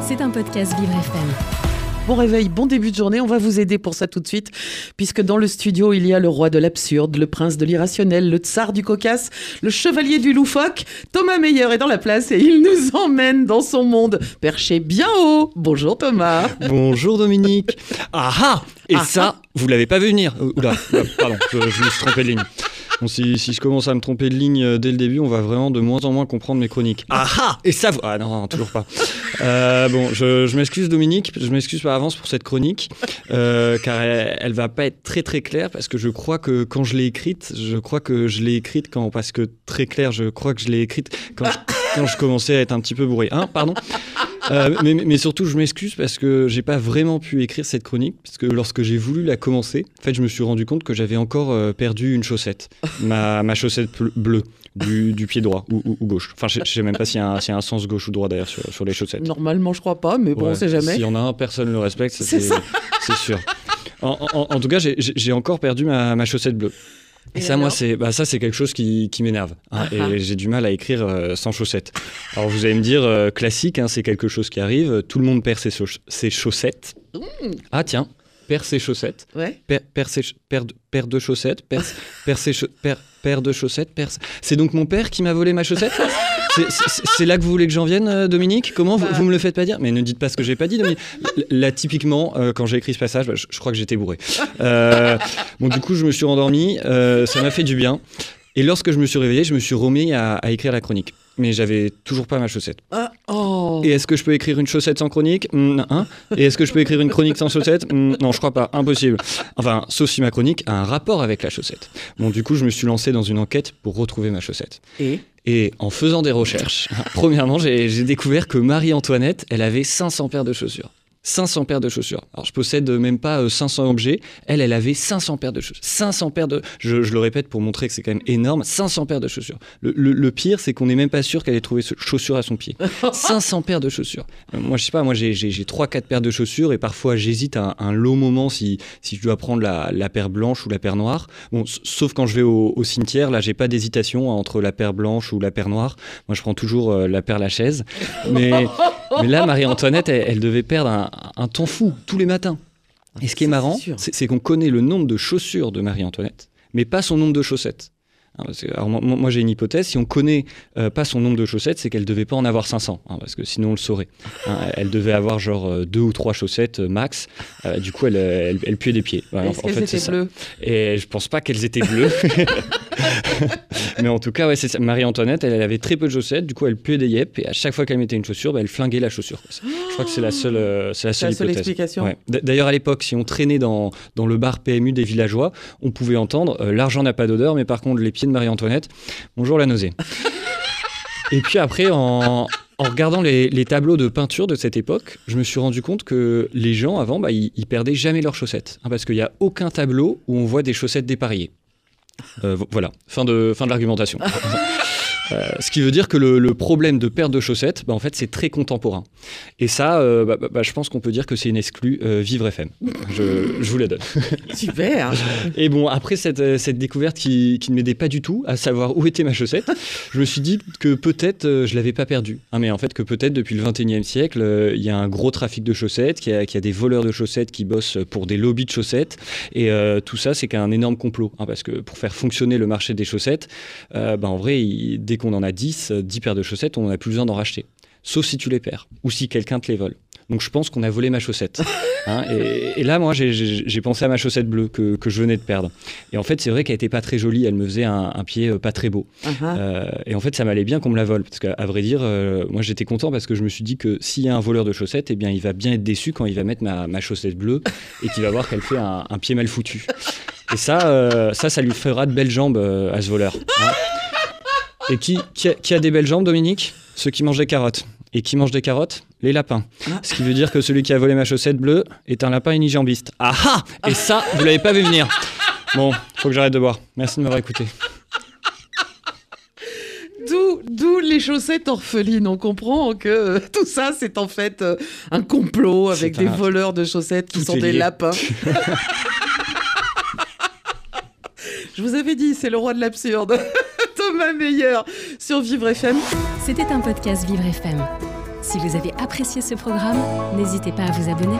C'est un podcast Vivre FM. Bon réveil, bon début de journée, on va vous aider pour ça tout de suite, puisque dans le studio, il y a le roi de l'absurde, le prince de l'irrationnel, le tsar du cocasse, le chevalier du loufoque. Thomas Meyer est dans la place et il nous emmène dans son monde, perché bien haut. Bonjour Thomas. Bonjour Dominique. Ah ah Et Ah ça, vous l'avez pas vu venir. Oula, oula, pardon, je, je me suis trompé de ligne. Bon, si, si je commence à me tromper de ligne euh, dès le début, on va vraiment de moins en moins comprendre mes chroniques. Ah ah Et ça, ah non, non, toujours pas. Euh, bon, je, je m'excuse Dominique, je m'excuse par avance pour cette chronique, euh, car elle, elle va pas être très très claire parce que je crois que quand je l'ai écrite, je crois que je l'ai écrite quand parce que très clair, je crois que je l'ai écrite quand je, quand je commençais à être un petit peu bourré. Hein, pardon. Euh, mais, mais- surtout, je m'excuse parce que j'ai pas vraiment pu écrire cette chronique, parce que lorsque j'ai voulu la commencer, en fait, je me suis rendu compte que j'avais encore euh, perdu une chaussette, ma, ma chaussette ble- bleue du, du pied droit ou, ou- ou gauche. Enfin, je, je sais même pas s'il y, a un- s'il y a un sens gauche ou droit d'ailleurs sur, sur les chaussettes. Normalement, je crois pas, mais bon, Ouais, on sait jamais. S'il y en a un, personne le respecte, C'est sûr. En, en- en tout cas, j'ai- encore perdu ma, ma chaussette bleue. Et, Et ça, moi, c'est bah, ça, c'est quelque chose qui, qui m'énerve. hein, Ah ah. et j'ai du mal à écrire euh, sans chaussettes. Alors, vous allez me dire, euh, classique, hein, c'est quelque chose qui arrive. Tout le monde perd ses, chauss- ses chaussettes. Mmh. Ah, tiens, perd ses chaussettes. Ouais. Perd, perd ses perd, perd de chaussettes. Perd, perd ses cha- perd, perd de chaussettes. Perd... C'est donc mon père qui m'a volé ma chaussette? C'est- là que vous voulez que j'en vienne, euh, Dominique? Comment vous, vous me le faites pas dire? Mais ne dites pas ce que j'ai pas dit, Dominique. Là, typiquement, euh, quand j'ai écrit ce passage, bah, je, je crois que j'étais bourré. Euh, bon, du coup, je me suis rendormi. euh, ça m'a fait du bien. Et lorsque je me suis réveillé, je me suis remis à, à écrire la chronique. Mais j'avais toujours pas ma chaussette. Ah, oh. Et est-ce que je peux écrire une chaussette sans chronique? Hmm, hein? Et est-ce que je peux écrire une chronique sans chaussette? Hmm, Non, je crois pas. Impossible. Enfin, sauf si ma chronique a un rapport avec la chaussette. Bon, du coup, je me suis lancé dans une enquête pour retrouver ma chaussette. Et? Et en faisant des recherches, premièrement, j'ai découvert que Marie-Antoinette, elle avait 500 paires de chaussures. 500 paires de chaussures. Alors, je possède même pas euh, 500 objets. Elle, elle avait 500 paires de chaussures. 500 paires de... Je, je le répète pour montrer que c'est quand même énorme. 500 paires de chaussures. Le, le- le pire, c'est qu'on n'est même pas sûr qu'elle ait trouvé ce chaussures à son pied. 500 paires de chaussures. Euh, Moi, je sais pas, moi, j'ai- j'ai j'ai 3-4 paires de chaussures et parfois, j'hésite un, un long moment si, si je dois prendre la, la paire blanche ou la paire noire. Bon, sauf quand je vais au, au cimetière, là, j'ai pas d'hésitation entre la paire blanche ou la paire noire. Moi, je prends toujours euh, la paire Lachaise. Mais, mais là, Marie-Antoinette, elle, elle devait perdre un, un temps fou tous les matins. Et ce qui est marrant, c'est qu'on connaît le nombre de chaussures de Marie-Antoinette, mais pas son nombre de chaussettes. Hein, alors, moi, j'ai une hypothèse, si on connaît euh, pas son nombre de chaussettes, c'est qu'elle devait pas en avoir 500, hein, parce que sinon on le saurait. Hein, elle devait avoir genre euh, deux ou trois chaussettes euh, max. Du coup, elle, elle, elle puait des pieds. Est-ce qu'elles étaient bleues? Et je pense pas qu'elles étaient bleues. Mais en tout cas, ouais, c'est. Marie-Antoinette, elle, elle avait très peu de chaussettes. Du coup, elle puait des yep. Et à chaque fois qu'elle mettait une chaussure, bah, elle flinguait la chaussure. Je crois que c'est la seule, euh, c'est la seule la seule explication. Ouais. D'ailleurs, à l'époque, si on traînait dans, dans le bar PMU des villageois, on pouvait entendre euh, l'argent n'a pas d'odeur, mais par contre, les pieds de Marie-Antoinette, bonjour la nausée. Et puis après, en, en regardant les, les tableaux de peinture de cette époque, je me suis rendu compte que les gens avant, bah, ils, ils perdaient jamais leurs chaussettes. Hein, parce qu'il n'y a aucun tableau où on voit des chaussettes dépareillées. Euh, vo- voilà, fin de, fin de l'argumentation. Euh, ce qui veut dire que le, le problème de perte de chaussettes, bah, en fait, c'est très contemporain. Et ça, euh, bah, bah, bah, je pense qu'on peut dire que c'est une exclue euh, Vivre FM. Je, je vous la donne. Super. Et bon, après cette, cette découverte qui, qui ne m'aidait pas du tout à savoir où était ma chaussette, je me suis dit que peut-être je l'avais pas perdue. Hein, mais en fait, que peut-être depuis le 21e siècle, il y a un gros trafic de chaussettes, qu'il y, a- qu'il y a des voleurs de chaussettes qui bossent pour des lobbies de chaussettes. Et tout ça, c'est qu'un énorme complot. hein, parce que pour faire fonctionner le marché des chaussettes, en vrai, il- dès qu'on en a 10, euh, 10 paires de chaussettes, on n'a plus besoin d'en racheter. Sauf si tu les perds ou si quelqu'un te les vole. Donc je pense qu'on a volé ma chaussette. Hein, et, et là, moi, j'ai- pensé à ma chaussette bleue que, que je venais de perdre. Et en fait, c'est vrai qu'elle était pas très jolie. Elle me faisait un, un pied euh, pas très beau. Ah. Euh, et en fait, ça m'allait bien qu'on me la vole. Parce qu'à vrai dire, euh, moi, j'étais content parce que je me suis dit que s'il y a un voleur de chaussettes, eh bien, il va bien être déçu quand il va mettre ma, ma chaussette bleue et qu'il va voir qu'elle fait un, un pied mal foutu. Et ça, euh, ça, ça lui fera de belles jambes euh, à ce voleur. hein. Et qui, qui, a, qui a des belles jambes, Dominique? Ceux qui mangent des carottes. Et qui mange des carottes? Les lapins. Ah. Ce qui veut dire que celui qui a volé ma chaussette bleue est un lapin unijambiste. Ah ah Et ça, vous l'avez pas vu venir. Bon, faut que j'arrête de boire. Merci de m'avoir écouté. D'où, les chaussettes orphelines. On comprend que euh, tout ça, c'est en fait euh, un complot avec des un- voleurs de chaussettes qui Tout sont des lapins. Je vous avais dit, c'est le roi de l'absurde. Thomas Meyer sur Vivre FM. C'était un podcast Vivre FM. Si vous avez apprécié ce programme, n'hésitez pas à vous abonner.